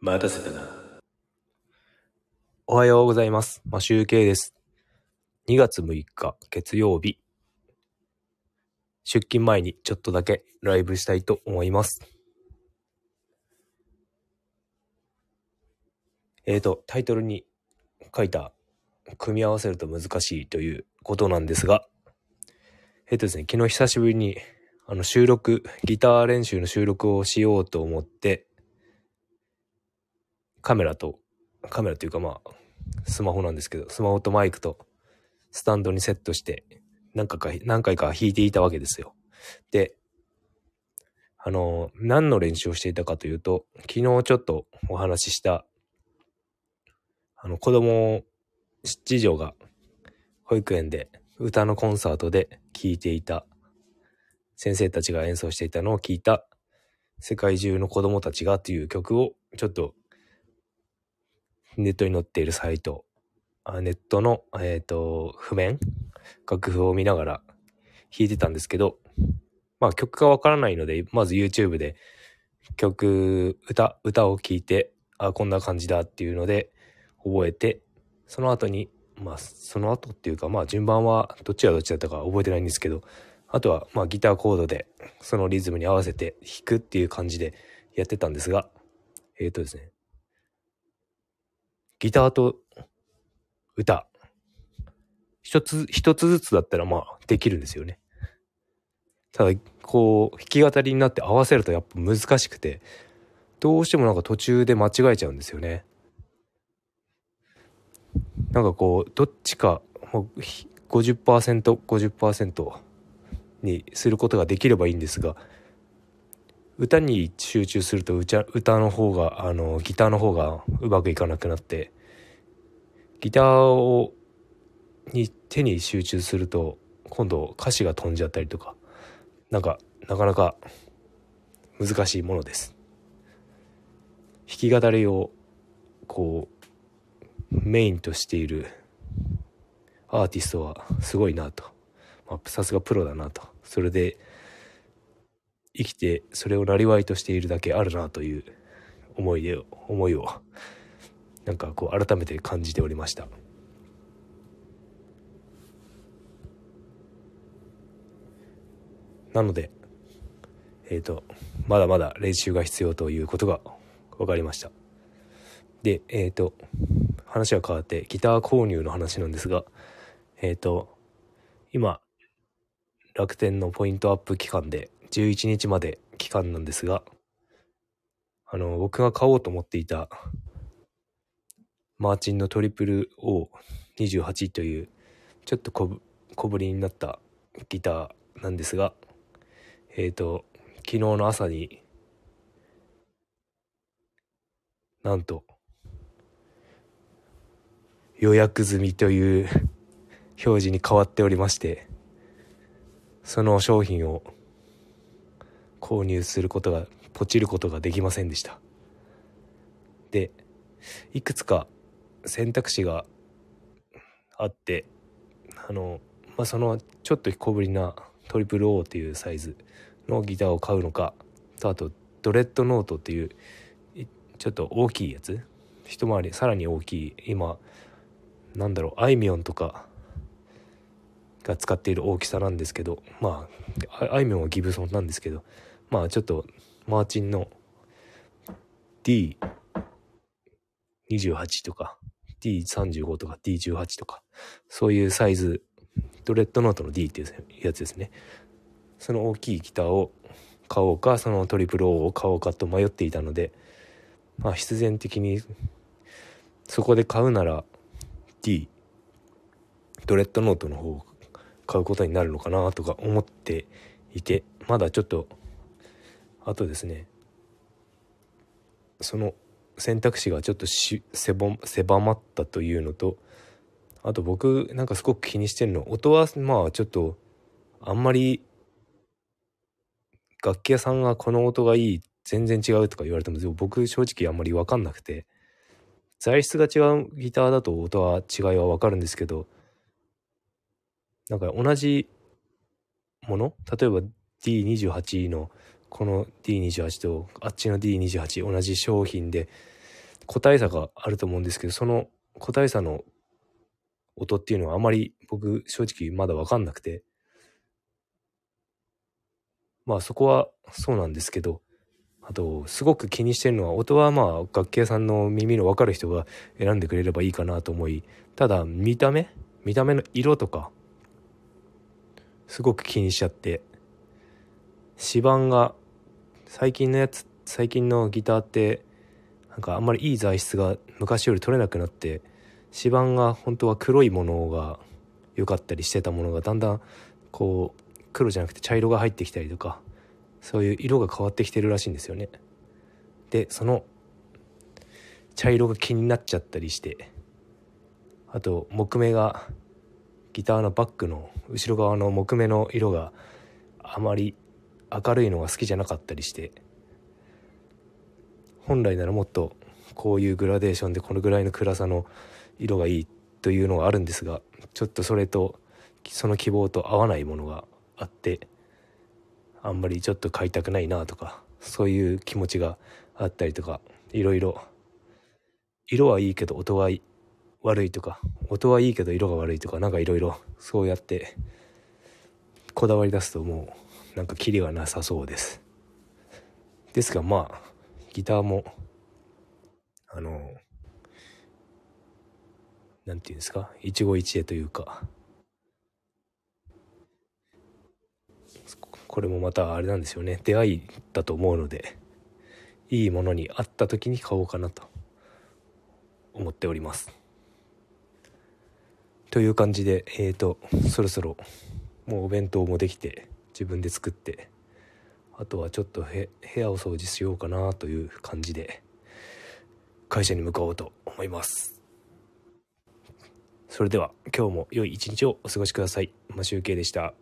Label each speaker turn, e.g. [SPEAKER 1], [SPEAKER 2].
[SPEAKER 1] 待たせたな。
[SPEAKER 2] おはようございます。マシュウケイです。2月6日月曜日。出勤前にちょっとだけライブしたいと思います。えーと、タイトルに書いた組み合わせると難しいということなんですが、えーとですね、昨日久しぶりにあの収録、ギター練習の収録をしようと思って、カメラと、カメラというかまあ、スマホなんですけど、スマホとマイクとスタンドにセットして、何回か、何回か弾いていたわけですよ。で、あの、何の練習をしていたかというと、昨日ちょっとお話しした、あの、子供、次女が保育園で歌のコンサートで聴いていた、先生たちが演奏していたのを聞いた、世界中の子供たちがという曲をちょっとネットに載っているサイト、あネットの、えっ、と、譜面、楽譜を見ながら弾いてたんですけど、まあ曲がわからないので、まず YouTube で曲、歌、歌を聴いて、あ、こんな感じだっていうので覚えて、その後に、まあその後っていうか、まあ順番はどっちがどっちだったか覚えてないんですけど、あとはまあギターコードでそのリズムに合わせて弾くっていう感じでやってたんですが、えっ、とですね、ギターと歌。一つ、一つずつだったらまあできるんですよね。ただ、こう、弾き語りになって合わせるとやっぱ難しくて、どうしてもなんか途中で間違えちゃうんですよね。なんかこう、どっちか、50%、50%にすることができればいいんですが、歌に集中すると歌歌の方があのギターの方がうまくいかなくなってギターをに手に集中すると今度歌詞が飛んじゃったりとかなんかなかなか難しいものです。弾き語りをこうメインとしているアーティストはすごいなと。さすがプロだなと。それで生きてそれをなりとしているだけあるなという思いで思いをなんかこう改めて感じておりました。なのでえっ、とまだまだ練習が必要ということが分かりました。でえっ、と話は変わってギター購入の話なんですがえっ、と今楽天のポイントアップ期間で11日まで期間なんですが、あの、僕が買おうと思っていた、マーチンのトリプル O28 という、ちょっと小小ぶりになったギターなんですが、えっ、と、昨日の朝に、なんと、予約済みという表示に変わっておりまして、その商品を購入することがポチることができませんでした。でいくつか選択肢があってあの、まあ、そのちょっと小ぶりなトリプル O っていうサイズのギターを買うのかとあとドレッドノートっていうちょっと大きいやつ？一回りさらに大きい今なんだろうあいみょんとかが使っている大きさなんですけどまああいみょんはギブソンなんですけどまあちょっとマーチンの D28 とか D35 とか D18 とかそういうサイズドレッドノートの D っていうやつですね。その大きいギターを買おうかそのトリプル O を買おうかと迷っていたのでまあ必然的にそこで買うなら D ドレッドノートの方を買うことになるのかなとか思っていてまだちょっとあとですねその選択肢がちょっと狭狭まったというのとあと僕なんかすごく気にしてるの音はまあちょっとあんまり楽器屋さんがこの音がいい全然違うとか言われても僕正直あんまり分かんなくて材質が違うギターだと音は違いは分かるんですけどなんか同じもの例えば D28 のこの D28 とあっちの D28 同じ商品で個体差があると思うんですけど、その個体差の音っていうのはあまり僕正直まだわかんなくて、まあそこはそうなんですけど、あと、すごく気にしてるのは、音はまあ楽器屋さんの耳のわかる人が選んでくれればいいかなと思い、ただ見た目？見た目の色とか、すごく気にしちゃって、指板が、最近のやつ、最近のギターって、なんかあんまりいい材質が昔より取れなくなって、指板が本当は黒いものが良かったりしてたものがだんだんこう黒じゃなくて茶色が入ってきたりとかそういう色が変わってきてるらしいんですよね。でその茶色が気になっちゃったりしてあと木目がギターのバックの後ろ側の木目の色があまり明るいのが好きじゃなかったりして本来ならもっとこういうグラデーションでこのぐらいの暗さの色がいいというのがあるんですがちょっとそれとその希望と合わないものがあってあんまりちょっと買いたくないなとかそういう気持ちがあったりとかいろいろ色はいいけど音は悪いとか音はいいけど色が悪いとかなんかいろいろそうやってこだわり出すともうなんかキリがなさそうです。ですがまあギターもあの何て言うんですか？一期一会というか。これもまたあれなんですよね。出会いだと思うのでいいものに会った時に買おうかなと思っております。という感じでえーとそろそろもうお弁当もできて自分で作ってあとはちょっと部屋を掃除しようかなという感じで会社に向かおうと思いますそれでは今日も良い一日をお過ごしください。マシュウケイでした。